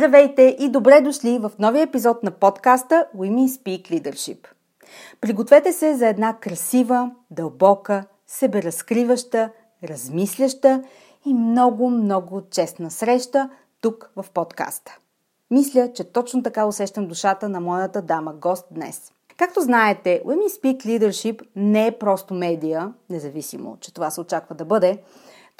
Здравейте и добре дошли в новия епизод на подкаста Women Speak Leadership. Пригответе се за една красива, дълбока, себеразкриваща, размисляща и много-много честна среща тук в подкаста. Мисля, че точно така усещам душата на моята дама гост днес. Както знаете, Women Speak Leadership не е просто медия, независимо, че това се очаква да бъде,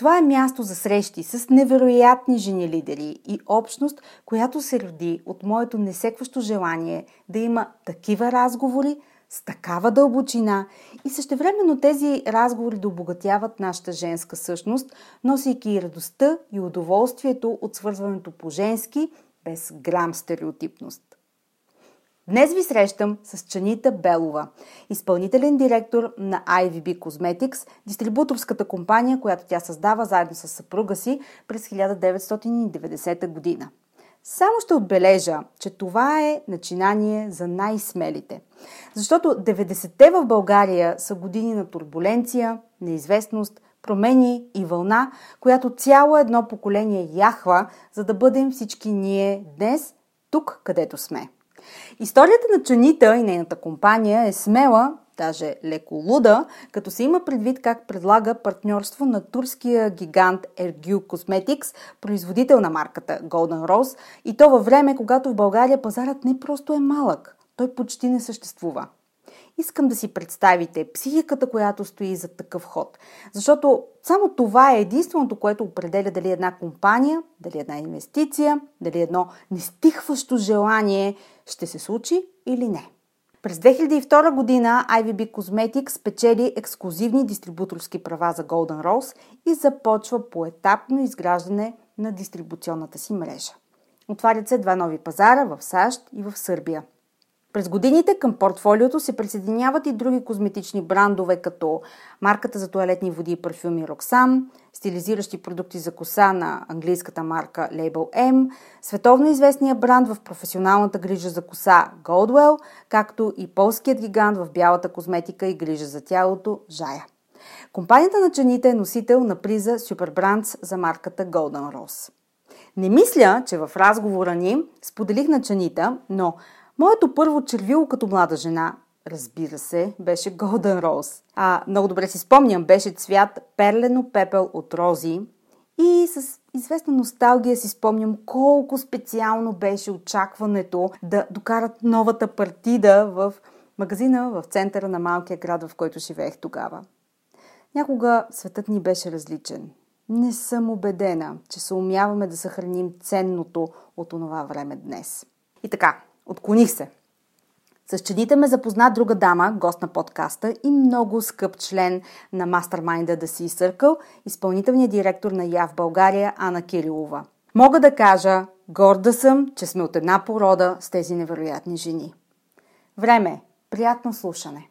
това е място за срещи с невероятни жени лидери и общност, която се роди от моето несекващо желание да има такива разговори с такава дълбочина и същевременно тези разговори да обогатяват нашата женска същност, носейки и радостта и удоволствието от свързването по женски без грам стереотипност. Днес ви срещам с Чанита Белова, изпълнителен директор на IVB Cosmetics, дистрибуторската компания, която тя създава заедно с съпруга си през 1990 година. Само ще отбележа, че това е начинание за най-смелите. Защото 90-те в България са години на турбуленция, неизвестност, промени и вълна, която цяло едно поколение яхва, за да бъдем всички ние днес тук, където сме. Историята на Чанита и нейната компания е смела, даже леко луда, като се има предвид как предлага партньорство на турския гигант Ergü Cosmetics, производител на марката Golden Rose, и то във време, когато в България пазарът не просто е малък, той почти не съществува. Искам да си представите психиката, която стои за такъв ход. Защото само това е единственото, което определя дали една компания, дали една инвестиция, дали едно нестихващо желание ще се случи или не. През 2002 година IVB Cosmetics спечели ексклюзивни дистрибуторски права за Golden Rose и започва поетапно изграждане на дистрибуционната си мрежа. Отварят се два нови пазара в САЩ и в Сърбия – през годините към портфолиото се присъединяват и други козметични брандове, като марката за туалетни води и парфюми Roxanne, стилизиращи продукти за коса на английската марка Label M, световно известния бранд в професионалната грижа за коса Goldwell, както и полският гигант в бялата козметика и грижа за тялото Жая. Компанията на чаните е носител на приза Superbrands за марката Golden Rose. Не мисля, че в разговора ни споделих на чанита, но Моето първо червило като млада жена, разбира се, беше Golden Rose. А, много добре си спомням, беше цвят перлено пепел от рози и с известна носталгия си спомням колко специално беше очакването да докарат новата партида в магазина в центъра на малкия град, в който живеех тогава. Някога светът ни беше различен. Не съм убедена, че се умяваме да съхраним ценното от онова време днес. И така, Отклоних се. С чедите ме запозна друга дама, гост на подкаста и много скъп член на мастермайнда да си изсъркал, изпълнителният директор на ЯВ България Ана Кирилова. Мога да кажа, горда съм, че сме от една порода с тези невероятни жени. Време. Приятно слушане.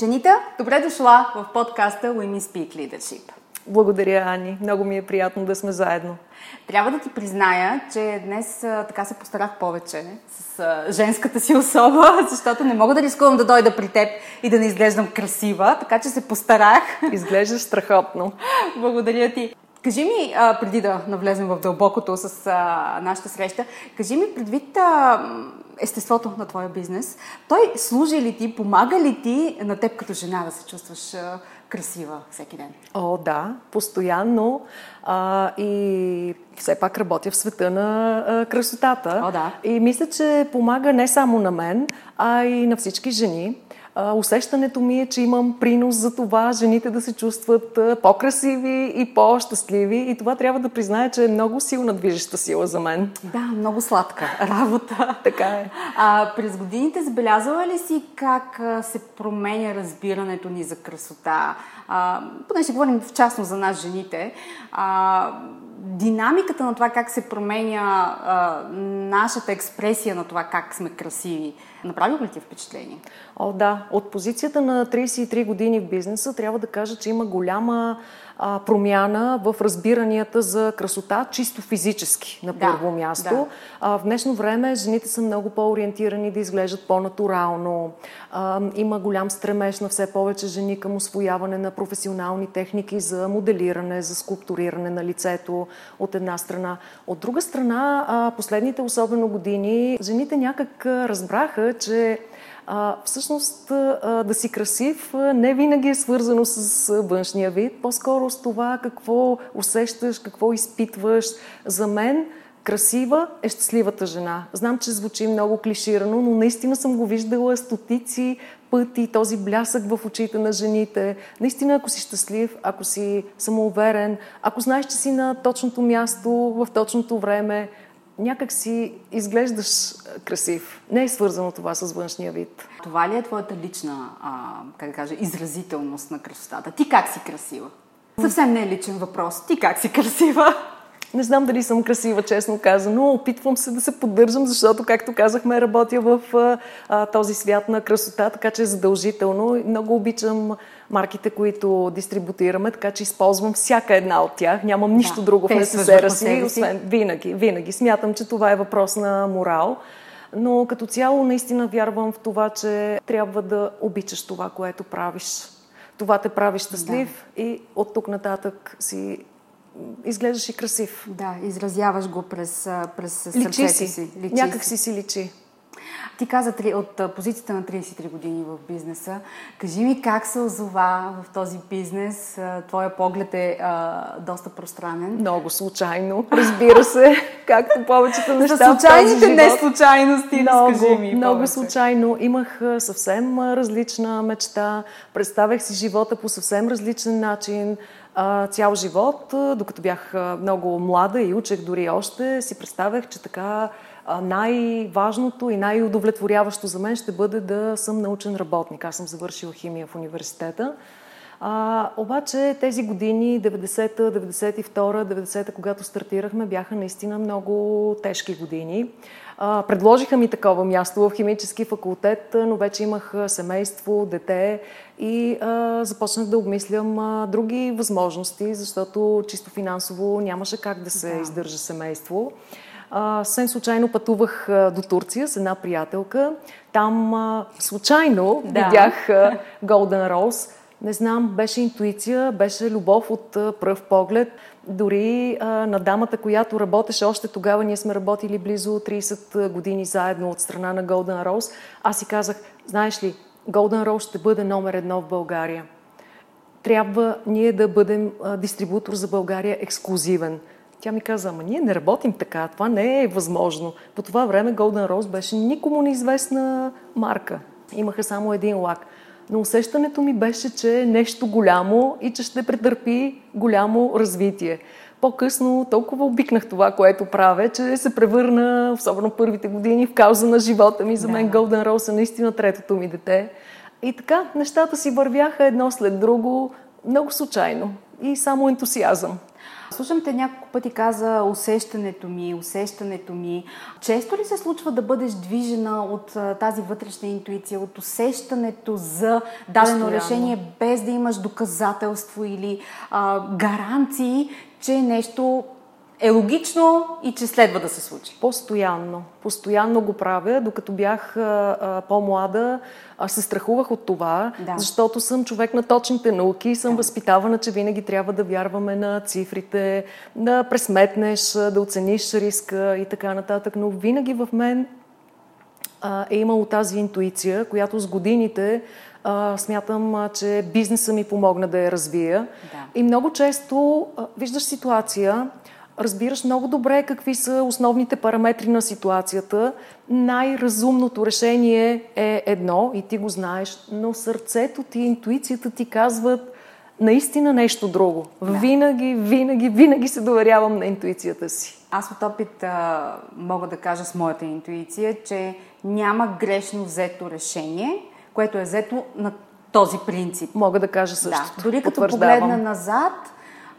Ченита, добре дошла в подкаста Women Speak Leadership. Благодаря, Ани. Много ми е приятно да сме заедно. Трябва да ти призная, че днес а, така се постарах повече с а, женската си особа, защото не мога да рискувам да дойда при теб и да не изглеждам красива, така че се постарах. Изглеждаш страхотно. Благодаря ти. Кажи ми, а, преди да навлезем в дълбокото с а, нашата среща, кажи ми предвид а, естеството на твоя бизнес, той служи ли ти, помага ли ти на теб като жена да се чувстваш а, красива всеки ден? О, да, постоянно. А, и все пак работя в света на а, красотата. О, да. И мисля, че помага не само на мен, а и на всички жени а, усещането ми е, че имам принос за това жените да се чувстват по-красиви и по-щастливи. И това трябва да призная, че е много силна движеща сила за мен. Да, много сладка работа. така е. А, през годините забелязала ли си как се променя разбирането ни за красота? А, поне ще говорим в частност за нас, жените. А, динамиката на това как се променя а, нашата експресия на това как сме красиви. Направи ли ти впечатление? О, да. От позицията на 33 години в бизнеса трябва да кажа, че има голяма а, промяна в разбиранията за красота, чисто физически на първо да, място. Да. А, в днешно време жените са много по-ориентирани да изглеждат по-натурално. А, има голям стремеж на все повече жени към освояване на професионални техники за моделиране, за скулптуриране на лицето от една страна. От друга страна, а, последните особено години, жените някак разбраха, че а, всъщност а, да си красив не винаги е свързано с външния вид, по-скоро с това какво усещаш, какво изпитваш. За мен красива е щастливата жена. Знам, че звучи много клиширано, но наистина съм го виждала стотици пъти, този блясък в очите на жените. Наистина, ако си щастлив, ако си самоуверен, ако знаеш, че си на точното място, в точното време, някак си изглеждаш красив. Не е свързано това с външния вид. Това ли е твоята лична, а, как да кажа, изразителност на красотата? Ти как си красива? Съвсем не е личен въпрос. Ти как си красива? Не знам дали съм красива, честно казано. Опитвам се да се поддържам, защото, както казахме, работя в а, този свят на красота, така че е задължително. Много обичам марките, които дистрибутираме, така че използвам всяка една от тях. Нямам нищо да, друго в несесера си, освен винаги, винаги. Смятам, че това е въпрос на морал. Но като цяло наистина вярвам в това, че трябва да обичаш това, което правиш. Това те прави щастлив да. и от тук нататък си изглеждаш и красив. Да, изразяваш го през, през сърцето си. си. Личи Някак си си личи. Ти каза от позицията на 33 години в бизнеса. Кажи ми как се озова в този бизнес? Твоя поглед е а, доста пространен. Много случайно, разбира се, както повечето неща За случайните не случайности, много, скажи ми Много повече. случайно. Имах съвсем различна мечта. Представях си живота по съвсем различен начин цял живот, докато бях много млада и учех дори още, си представях, че така най-важното и най-удовлетворяващо за мен ще бъде да съм научен работник. Аз съм завършила химия в университета. А, обаче тези години, 90-та, 92-та, 90-та, когато стартирахме, бяха наистина много тежки години. А, предложиха ми такова място в химически факултет, но вече имах семейство, дете и а, започнах да обмислям а, други възможности, защото чисто финансово нямаше как да се да. издържа семейство. А, съвсем случайно пътувах а, до Турция с една приятелка. Там а, случайно да. видях а, Golden Rose. Не знам, беше интуиция, беше любов от а, пръв поглед. Дори а, на дамата, която работеше още тогава, ние сме работили близо 30 години заедно от страна на Golden Rose. Аз си казах, знаеш ли, Golden Rose ще бъде номер едно в България. Трябва ние да бъдем дистрибутор за България ексклюзивен. Тя ми каза, ама ние не работим така, това не е възможно. По това време Golden Rose беше никому неизвестна марка. Имаха само един лак. Но усещането ми беше, че е нещо голямо и че ще претърпи голямо развитие. По-късно толкова обикнах това, което правя, че се превърна, особено първите години, в кауза на живота ми. За мен да. Golden Rose е наистина третото ми дете. И така, нещата си вървяха едно след друго, много случайно и само ентусиазъм. Слушам те няколко пъти каза усещането ми, усещането ми. Често ли се случва да бъдеш движена от тази вътрешна интуиция, от усещането за дадено Постоянно. решение, без да имаш доказателство или а, гаранции, че нещо е логично и че следва да се случи. Постоянно. Постоянно го правя. Докато бях а, а, по-млада, а, се страхувах от това, да. защото съм човек на точните науки и съм да. възпитавана, че винаги трябва да вярваме на цифрите, да пресметнеш, да оцениш риска и така нататък. Но винаги в мен а, е имало тази интуиция, която с годините а, смятам, а, че бизнеса ми помогна да я развия. Да. И много често а, виждаш ситуация, разбираш много добре какви са основните параметри на ситуацията. Най-разумното решение е едно и ти го знаеш, но сърцето ти, интуицията ти казват наистина нещо друго. Да. Винаги, винаги, винаги се доверявам на интуицията си. Аз от опит а, мога да кажа с моята интуиция, че няма грешно взето решение, което е взето на този принцип. Мога да кажа също. Да. Дори като погледна назад,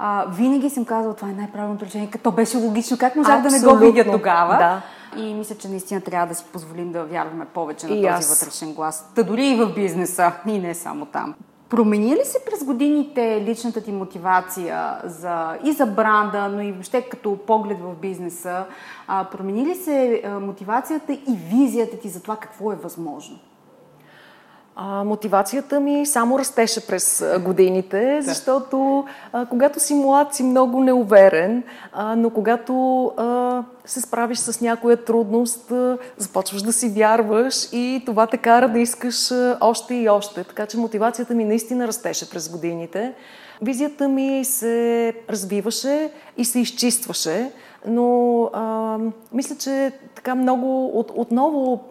а, винаги съм казала, това е най-правилното решение, като беше логично. Как можах да не го видя тогава? Да. И мисля, че наистина трябва да си позволим да вярваме повече на и този аз. вътрешен глас. Та дори и в бизнеса, и не само там. Промени ли се през годините личната ти мотивация за, и за бранда, но и въобще като поглед в бизнеса? А, промени ли се а, мотивацията и визията ти за това какво е възможно? А, мотивацията ми само растеше през годините, защото а, когато си млад, си много неуверен, а, но когато а, се справиш с някоя трудност, а, започваш да си вярваш и това те кара да искаш а, още и още. Така че мотивацията ми наистина растеше през годините. Визията ми се развиваше и се изчистваше но а, мисля, че така много от, отново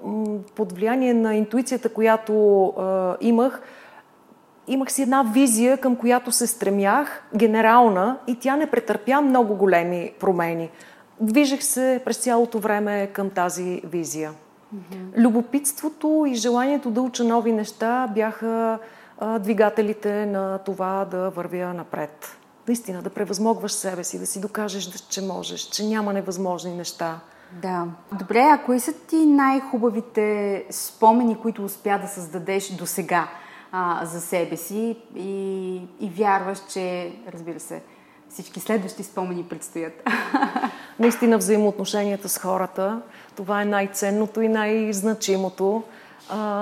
под влияние на интуицията, която а, имах, имах си една визия, към която се стремях, генерална, и тя не претърпя много големи промени. Движех се през цялото време към тази визия. Mm-hmm. Любопитството и желанието да уча нови неща бяха а, двигателите на това да вървя напред наистина да превъзмогваш себе си, да си докажеш, че можеш, че няма невъзможни неща. Да. Добре, а кои са ти най-хубавите спомени, които успя да създадеш до сега за себе си и, и вярваш, че, разбира се, всички следващи спомени предстоят? Наистина взаимоотношенията с хората. Това е най-ценното и най-значимото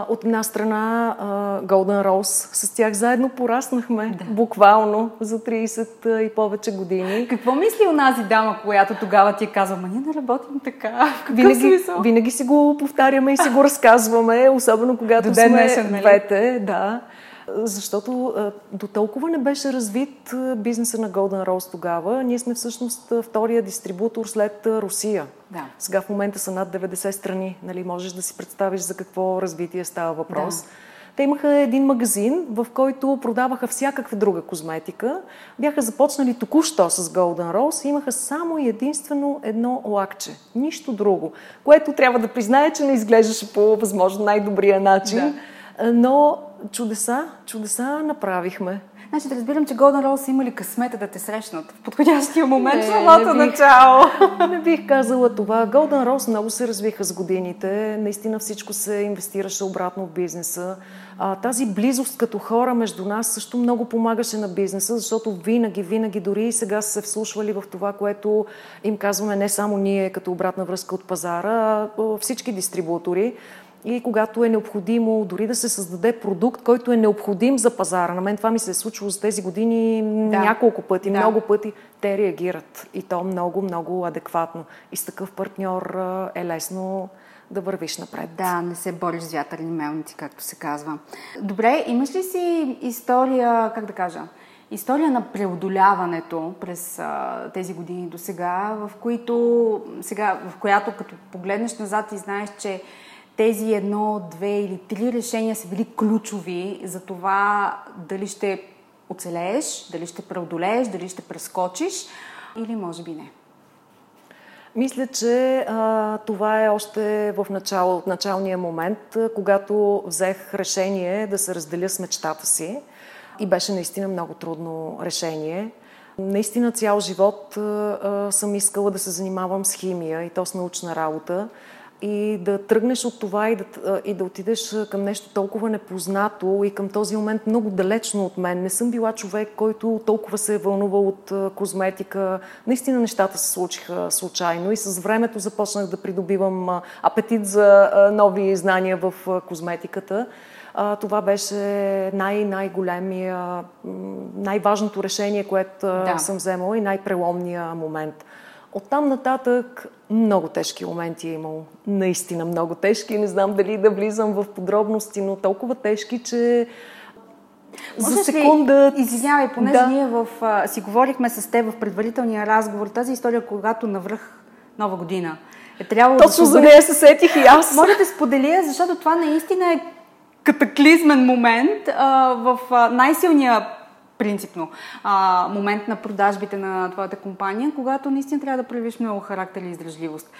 от една страна Golden Rose. С тях заедно пораснахме да. буквално за 30 и повече години. Какво мисли онази дама, която тогава ти е казва, ма ние не работим така? винаги, винаги си го повтаряме и си го разказваме, особено когато До сме днешен, нали? двете. Да. Защото до толкова не беше развит бизнеса на Golden Rose тогава. Ние сме всъщност втория дистрибутор след Русия. Да. Сега в момента са над 90 страни. Нали, можеш да си представиш за какво развитие става въпрос. Да. Те имаха един магазин, в който продаваха всякаква друга козметика. Бяха започнали току-що с Golden Rose и имаха само и единствено едно лакче. Нищо друго. Което трябва да призная, че не изглеждаше по възможно най-добрия начин. Да. Но чудеса, чудеса направихме. Значи да разбирам, че Golden Rose са имали късмета да те срещнат в подходящия момент, в самото начало. Не бих казала това. Golden Rose много се развиха с годините. Наистина всичко се инвестираше обратно в бизнеса. А, тази близост като хора между нас също много помагаше на бизнеса, защото винаги, винаги, дори и сега са се вслушвали в това, което им казваме не само ние като обратна връзка от пазара, а всички дистрибутори и когато е необходимо дори да се създаде продукт, който е необходим за пазара. На мен това ми се е случило за тези години да. няколко пъти, да. много пъти. Те реагират и то много, много адекватно. И с такъв партньор е лесно да вървиш напред. Да, не се бориш с вятърни мелници, както се казва. Добре, имаш ли си история, как да кажа, история на преодоляването през а, тези години до сега, в които сега, в която като погледнеш назад и знаеш, че тези едно, две или три решения са били ключови за това дали ще оцелееш, дали ще преодолееш, дали ще прескочиш или може би не. Мисля, че а, това е още в начало, началния момент, когато взех решение да се разделя с мечтата си. И беше наистина много трудно решение. Наистина цял живот а, съм искала да се занимавам с химия и то с научна работа и да тръгнеш от това и да, и да отидеш към нещо толкова непознато и към този момент много далечно от мен. Не съм била човек, който толкова се е вълнувал от козметика. Наистина нещата се случиха случайно и с времето започнах да придобивам апетит за нови знания в козметиката. Това беше най- най-големия, най-важното решение, което да. съм вземала и най-преломния момент. Оттам нататък много тежки моменти е имало. Наистина много тежки. Не знам дали да влизам в подробности, но толкова тежки, че за секунда... Ли, извинявай, понеже да. ние в, а, си говорихме с теб в предварителния разговор, тази история, когато навръх нова година. Е трябвало Точно да за нея се сетих и аз. Може да споделя, защото това наистина е катаклизмен момент а, в а, най-силния принципно а, момент на продажбите на твоята компания, когато наистина трябва да проявиш много характер и издръжливост.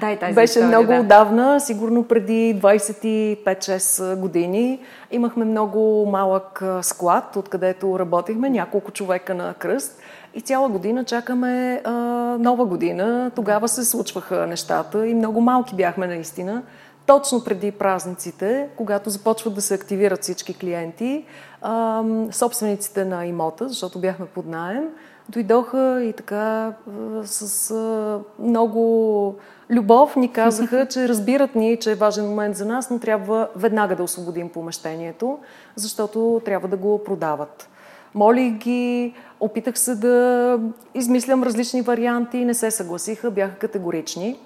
Дай тази Беше история, много да. отдавна, сигурно преди 25-6 години. Имахме много малък склад, откъдето работихме, няколко човека на кръст. И цяла година чакаме а, нова година. Тогава се случваха нещата и много малки бяхме наистина точно преди празниците, когато започват да се активират всички клиенти, собствениците на имота, защото бяхме под найем, дойдоха и така с много любов ни казаха, че разбират ни, че е важен момент за нас, но трябва веднага да освободим помещението, защото трябва да го продават. Молих ги, опитах се да измислям различни варианти, не се съгласиха, бяха категорични.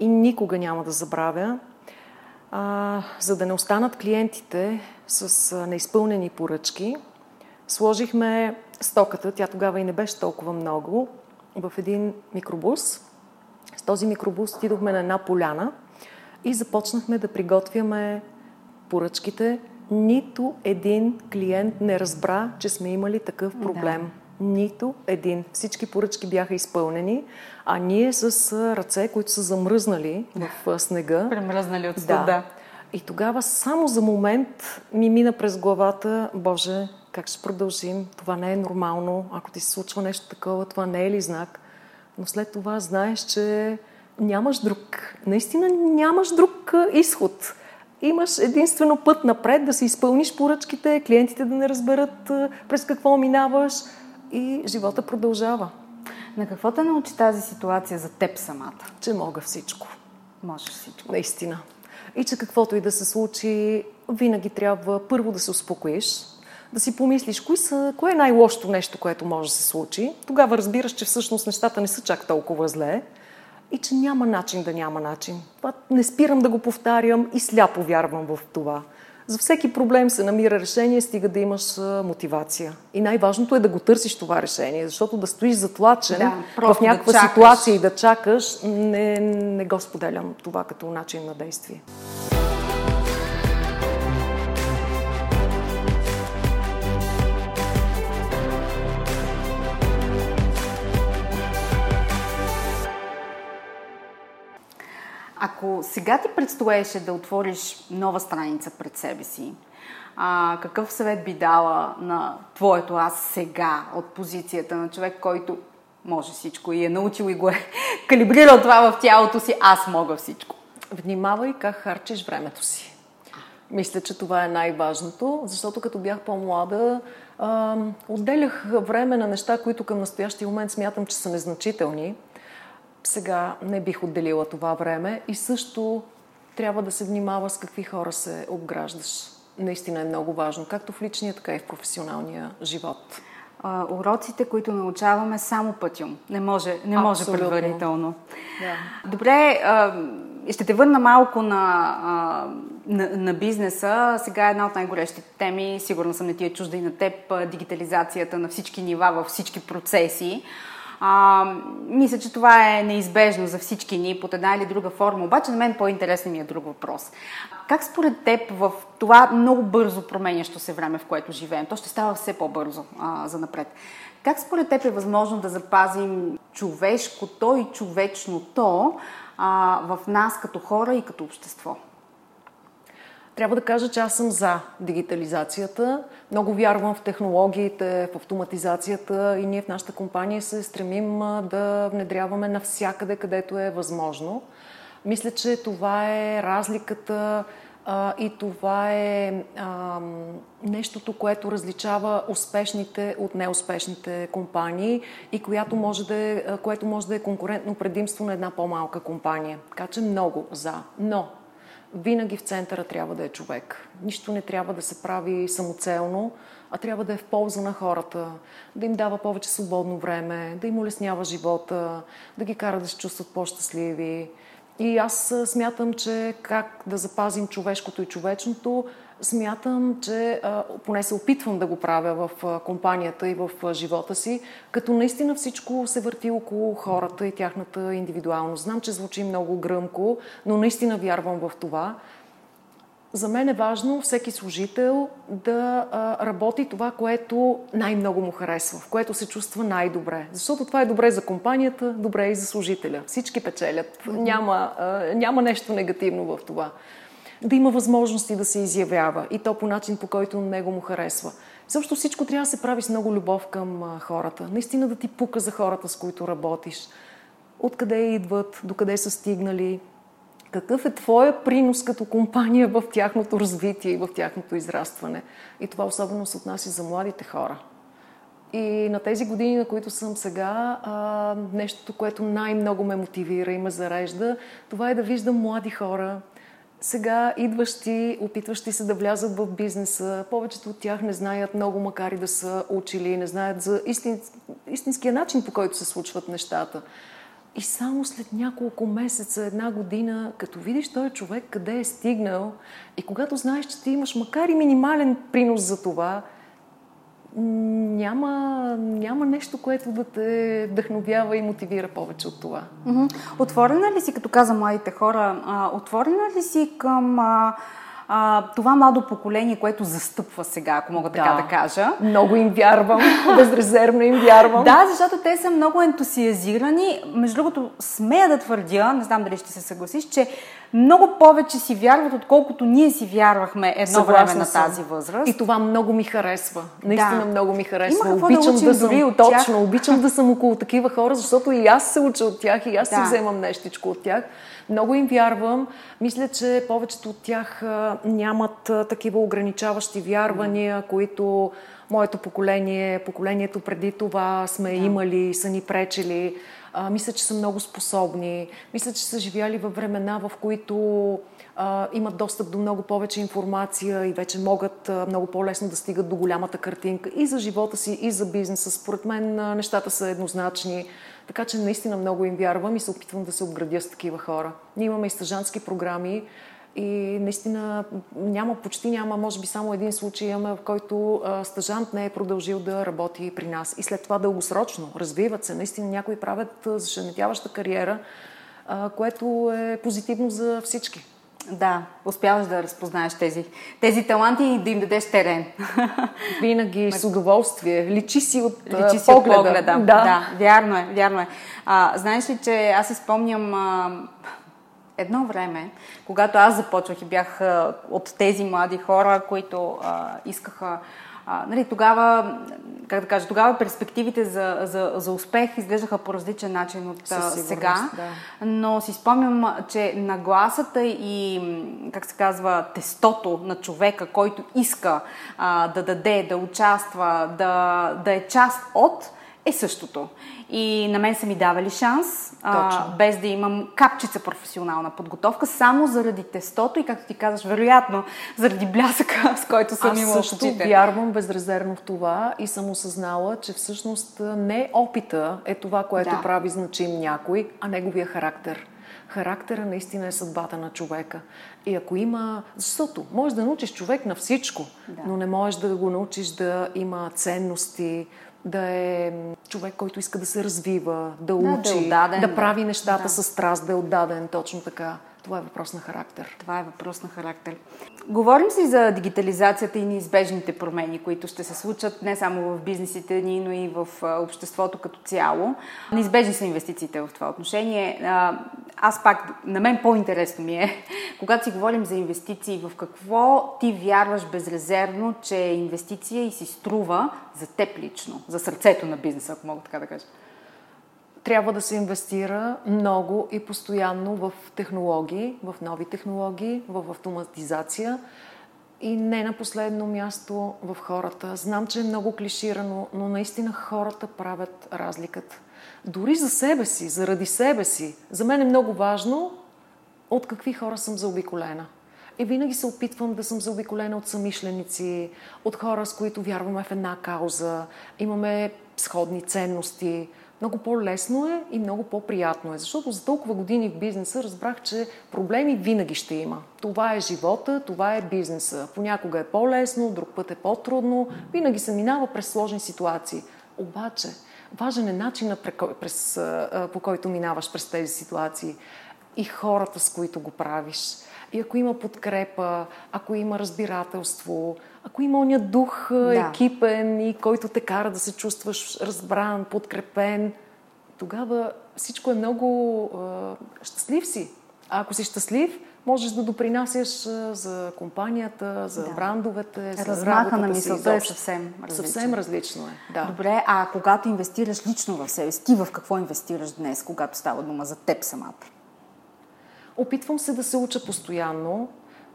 И никога няма да забравя а, за да не останат клиентите с а, неизпълнени поръчки, сложихме стоката, тя тогава и не беше толкова много, в един микробус. С този микробус отидохме на една поляна и започнахме да приготвяме поръчките. Нито един клиент не разбра, че сме имали такъв проблем. Да. Нито един. Всички поръчки бяха изпълнени, а ние с ръце, които са замръзнали в снега. Премръзнали от студа. Да. И тогава само за момент ми мина през главата, Боже, как ще продължим? Това не е нормално. Ако ти се случва нещо такова, това не е ли знак? Но след това знаеш, че нямаш друг, наистина нямаш друг изход. Имаш единствено път напред да си изпълниш поръчките, клиентите да не разберат през какво минаваш и живота продължава. На какво те научи тази ситуация за теб самата? Че мога всичко. Можеш всичко. Наистина. И че каквото и да се случи, винаги трябва първо да се успокоиш, да си помислиш, кое, са, кое е най-лошото нещо, което може да се случи. Тогава разбираш, че всъщност нещата не са чак толкова зле и че няма начин да няма начин. Това не спирам да го повтарям и сляпо вярвам в това. За всеки проблем се намира решение, стига да имаш мотивация. И най-важното е да го търсиш това решение, защото да стоиш затлачен да, в някаква да ситуация и да чакаш, не, не го споделям това като начин на действие. Ако сега ти предстоеше да отвориш нова страница пред себе си, а, какъв съвет би дала на твоето аз сега от позицията на човек, който може всичко и е научил и го е калибрирал това в тялото си, аз мога всичко? Внимавай как харчиш времето си. Мисля, че това е най-важното, защото като бях по-млада, а, отделях време на неща, които към настоящия момент смятам, че са незначителни сега не бих отделила това време и също трябва да се внимава с какви хора се обграждаш. Наистина е много важно, както в личния, така и в професионалния живот. А, уроците, които научаваме, само пътюм. Не може, не може предварително. Да. Добре, а, ще те върна малко на, а, на, на бизнеса. Сега е една от най-горещите теми, сигурно съм не ти е чужда и на теб, дигитализацията на всички нива, във всички процеси. А, мисля, че това е неизбежно за всички ни под една или друга форма. Обаче на мен по-интересен ми е друг въпрос. Как според теб в това много бързо променящо се време, в което живеем, то ще става все по-бързо а, за напред, как според теб е възможно да запазим човешкото и човечното а, в нас като хора и като общество? Трябва да кажа, че аз съм за дигитализацията. Много вярвам в технологиите, в автоматизацията и ние в нашата компания се стремим да внедряваме навсякъде, където е възможно. Мисля, че това е разликата а, и това е а, нещото, което различава успешните от неуспешните компании и която може да е, което може да е конкурентно предимство на една по-малка компания. Така че много за. Но винаги в центъра трябва да е човек. Нищо не трябва да се прави самоцелно, а трябва да е в полза на хората, да им дава повече свободно време, да им улеснява живота, да ги кара да се чувстват по-щастливи. И аз смятам, че как да запазим човешкото и човечното, смятам, че поне се опитвам да го правя в компанията и в живота си, като наистина всичко се върти около хората и тяхната индивидуалност. Знам, че звучи много гръмко, но наистина вярвам в това. За мен е важно всеки служител да работи това, което най-много му харесва, в което се чувства най-добре. Защото това е добре за компанията, добре и за служителя. Всички печелят. Няма, няма нещо негативно в това. Да има възможности да се изявява и то по начин, по който него му харесва. Също всичко трябва да се прави с много любов към хората. Наистина да ти пука за хората, с които работиш. Откъде идват, докъде са стигнали, какъв е твоя принос като компания в тяхното развитие и в тяхното израстване. И това особено се отнася за младите хора. И на тези години, на които съм сега, а, нещото, което най-много ме мотивира и ме зарежда, това е да виждам млади хора, сега идващи, опитващи се да влязат в бизнеса. Повечето от тях не знаят много, макар и да са учили, не знаят за истин, истинския начин, по който се случват нещата. И само след няколко месеца, една година, като видиш този човек къде е стигнал и когато знаеш, че ти имаш макар и минимален принос за това, няма, няма нещо, което да те вдъхновява и мотивира повече от това. Отворена ли си, като каза младите хора, отворена ли си към а, това младо поколение, което застъпва сега, ако мога да. така да кажа. Много им вярвам, безрезервно им вярвам. Да, защото те са много ентусиазирани. Между другото, смея да твърдя, не знам дали ще се съгласиш, че много повече си вярват, отколкото ние си вярвахме едно Съгласна време на тази възраст. И това много ми харесва. Наистина да. много ми харесва. обичам да, да съм от точно, тях. обичам да съм около такива хора, защото и аз се уча от тях и аз да. си вземам нещичко от тях. Много им вярвам. Мисля, че повечето от тях нямат такива ограничаващи вярвания, които моето поколение, поколението преди това сме да. имали, са ни пречили. А, мисля, че са много способни. Мисля, че са живяли във времена, в които а, имат достъп до много повече информация и вече могат а, много по-лесно да стигат до голямата картинка и за живота си, и за бизнеса. Според мен а, нещата са еднозначни. Така че наистина много им вярвам и се опитвам да се обградя с такива хора. Ние имаме и стъжански програми и наистина няма, почти няма, може би само един случай имаме, в който а, не е продължил да работи при нас. И след това дългосрочно развиват се. Наистина някои правят зашеметяваща кариера, което е позитивно за всички. Да, успяваш да разпознаеш тези, тези таланти и да им дадеш терен. Винаги с удоволствие. Личи си от Личи си погледа. От погледа. Да. да, вярно е, вярно е. А, знаеш ли, че аз изпомням а, едно време, когато аз започвах и бях а, от тези млади хора, които а, искаха а, нали, тогава, как да кажа, тогава перспективите за, за, за успех изглеждаха по различен начин от сега. Да. Но си спомням, че нагласата и, как се казва, тестото на човека, който иска а, да даде, да участва, да, да е част от, е същото. И на мен са ми давали шанс, а, без да имам капчица професионална подготовка, само заради тестото и, както ти казваш, вероятно, заради блясъка, с който съм имала Аз също вярвам безрезервно в това и съм осъзнала, че всъщност не опита е това, което да. прави значим някой, а неговия характер характера наистина е съдбата на човека. И ако има... Защото можеш да научиш човек на всичко, да. но не можеш да го научиш да има ценности, да е човек, който иска да се развива, да учи, да, е отдаден, да прави нещата да. с страст, да е отдаден, точно така. Това е въпрос на характер. Това е въпрос на характер. Говорим си за дигитализацията и неизбежните промени, които ще се случат не само в бизнесите ни, но и в обществото като цяло. Неизбежни са инвестициите в това отношение. Аз пак, на мен по-интересно ми е, когато си говорим за инвестиции, в какво ти вярваш безрезервно, че е инвестиция и си струва за теб лично, за сърцето на бизнеса, ако мога така да кажа трябва да се инвестира много и постоянно в технологии, в нови технологии, в автоматизация и не на последно място в хората. Знам, че е много клиширано, но наистина хората правят разликата. Дори за себе си, заради себе си. За мен е много важно от какви хора съм заобиколена. И винаги се опитвам да съм заобиколена от самишленици, от хора, с които вярваме в една кауза, имаме сходни ценности – много по-лесно е и много по-приятно е. Защото за толкова години в бизнеса разбрах, че проблеми винаги ще има. Това е живота, това е бизнеса. Понякога е по-лесно, друг път е по-трудно. Винаги се минава през сложни ситуации. Обаче, важен е начинът, по който минаваш през тези ситуации и хората, с които го правиш. И ако има подкрепа, ако има разбирателство, ако има оня дух да. екипен и който те кара да се чувстваш разбран, подкрепен, тогава всичко е много е, щастлив си. А ако си щастлив, можеш да допринасяш за компанията, за да. брандовете, за Размаха на мисълта е съвсем различно. Съвсем различно е, да. Добре, а когато инвестираш лично в себе си, ти в какво инвестираш днес, когато става дума за теб самата? Опитвам се да се уча постоянно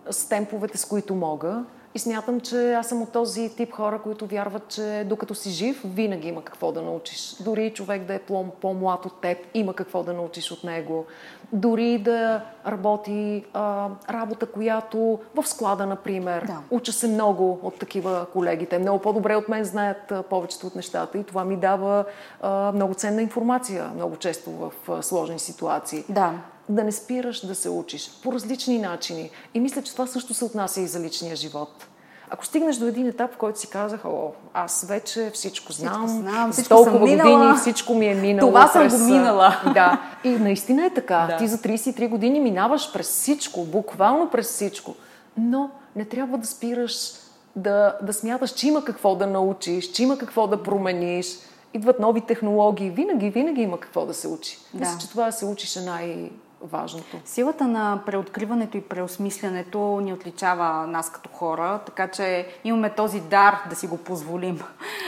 с темповете, с които мога. И смятам, че аз съм от този тип хора, които вярват, че докато си жив, винаги има какво да научиш. Дори човек да е по-млад от теб, има какво да научиш от него. Дори да работи а, работа, която в склада, например. Да. Уча се много от такива колеги. Те много по-добре от мен знаят а, повечето от нещата и това ми дава а, много ценна информация, много често в а, сложни ситуации. Да да не спираш да се учиш по различни начини. И мисля, че това също се отнася и за личния живот. Ако стигнеш до един етап, в който си казах, о, аз вече всичко знам, всичко знам всичко толкова съм минала. години всичко ми е минало. Това през... съм го минала. Да, и наистина е така. Да. Ти за 33 години минаваш през всичко, буквално през всичко. Но не трябва да спираш да, да смяташ, че има какво да научиш, че има какво да промениш. Идват нови технологии. Винаги, винаги има какво да се учи. Да. Мисля, че това се учиш е най- важното. Силата на преоткриването и преосмислянето ни отличава нас като хора, така че имаме този дар да си го позволим.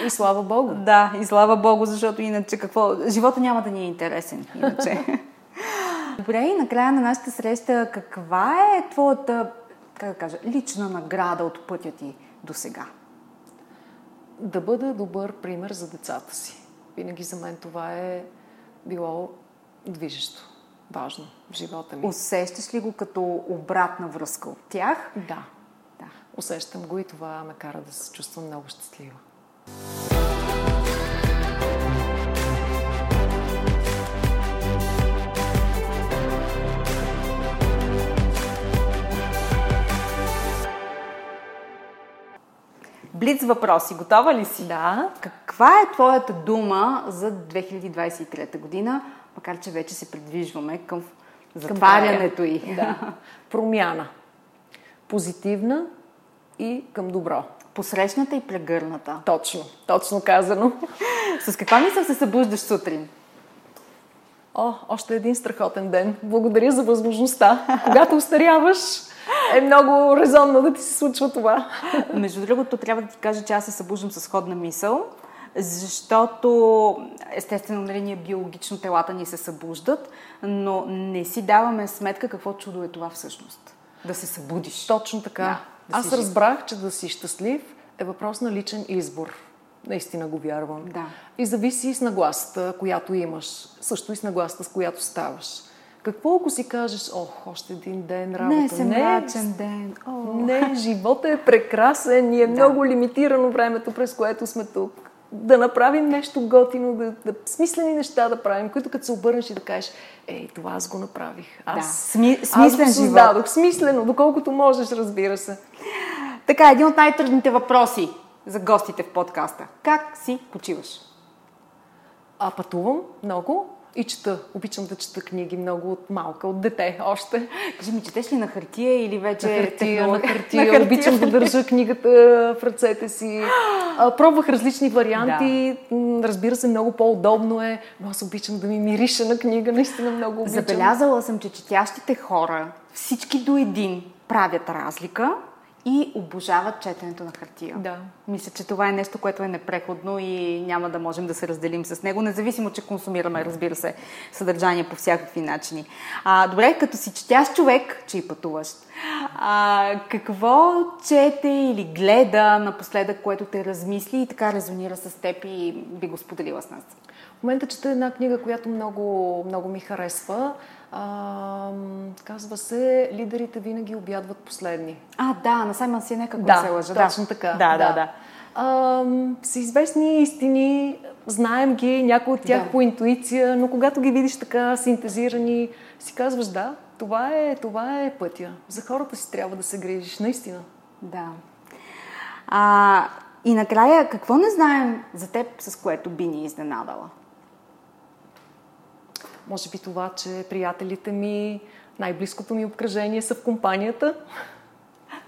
И слава Богу. Да, и слава Богу, защото иначе какво... Живота няма да ни е интересен, иначе. Добре, и накрая на нашата среща, каква е твоята, как да кажа, лична награда от пътя ти до сега? Да бъда добър пример за децата си. Винаги за мен това е било движещо важно в живота ми. Усещаш ли го като обратна връзка от тях? Да. да. Усещам го и това ме кара да се чувствам много щастлива. Блиц въпроси. Готова ли си? Да. Каква е твоята дума за 2023 година? Макар че вече се придвижваме към затварянето и. Да. Промяна. Позитивна и към добро. Посрещната и прегърната. Точно, точно казано. С каква мисъл се събуждаш сутрин? О, още един страхотен ден. Благодаря за възможността. Когато устаряваш, е много резонно да ти се случва това. Между другото, трябва да ти кажа, че аз се събуждам с ходна мисъл защото естествено нали, ние биологично телата ни се събуждат, но не си даваме сметка какво чудо е това всъщност. Да се събудиш. Точно така. Да, да Аз разбрах, че да си щастлив е въпрос на личен избор. Наистина го вярвам. Да. И зависи и с нагласата, която имаш. Също и с нагласата, с която ставаш. Какво ако си кажеш, ох, още един ден работа? Не, съм мрачен ден. О. Не, живота е прекрасен и е да. много лимитирано времето, през което сме тук да направим нещо готино, да, да, смислени неща да правим, които като се обърнеш и да кажеш, ей, това аз го направих. Аз, да. Сми, смислен аз го създадох. Смислено, доколкото можеш, разбира се. Така, един от най-трудните въпроси за гостите в подкаста. Как си почиваш? А пътувам много. И чета. Обичам да чета книги много от малка, от дете още. Кажи ми, четеш ли на хартия или вече... На хартия, на хартия. на хартия. Обичам да държа книгата в ръцете си. А, пробвах различни варианти. Да. Разбира се, много по-удобно е. Но аз обичам да ми мирише на книга. Наистина много обичам. Забелязала съм, че четящите хора, всички до един, правят разлика и обожават четенето на хартия. Да. Мисля, че това е нещо, което е непреходно и няма да можем да се разделим с него, независимо, че консумираме, разбира се, съдържание по всякакви начини. А, добре, като си четящ човек, че и пътуващ, а, какво чете или гледа напоследък, което те размисли и така резонира с теб и би го споделила с нас? В момента чета една книга, която много, много ми харесва. А, казва се Лидерите винаги обядват последни. А, да, на Саймън Синек, ако да, се лъжа. точно така. Да, да, да. да. А, са известни истини, знаем ги, някои от тях да. по интуиция, но когато ги видиш така синтезирани, си казваш да, това е, това е пътя. За хората си трябва да се грижиш, наистина. Да. А, и накрая, какво не знаем за теб, с което би ни изненадала? Може би това, че приятелите ми, най-близкото ми обкръжение са в компанията.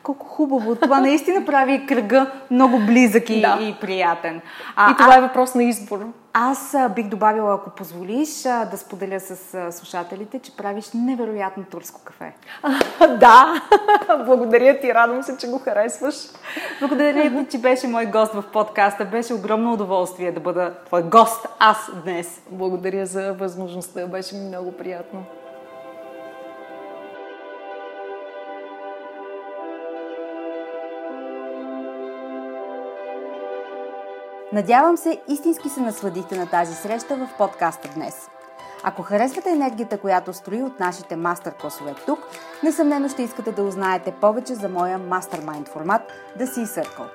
Колко хубаво! Това наистина прави кръга много близък и, да. и приятен. А, и това а, е въпрос на избор. Аз а, бих добавила, ако позволиш, а, да споделя с а, слушателите, че правиш невероятно турско кафе. А, да! Благодаря ти, радвам се, че го харесваш. Благодаря ти, че беше мой гост в подкаста. Беше огромно удоволствие да бъда твой гост аз днес. Благодаря за възможността, беше ми много приятно. Надявам се, истински се насладихте на тази среща в подкаста днес. Ако харесвате енергията, която строи от нашите мастер-класове тук, несъмнено ще искате да узнаете повече за моя мастермайнд формат The Sea Circle.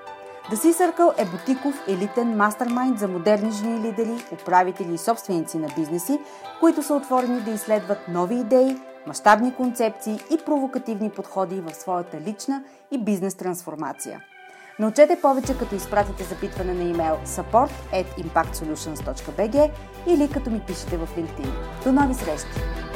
The Sea Circle е бутиков елитен мастермайнд за модерни жени лидери, управители и собственици на бизнеси, които са отворени да изследват нови идеи, мащабни концепции и провокативни подходи в своята лична и бизнес трансформация – Научете повече, като изпратите запитване на имейл support at impactsolutions.bg или като ми пишете в LinkedIn. До нови срещи!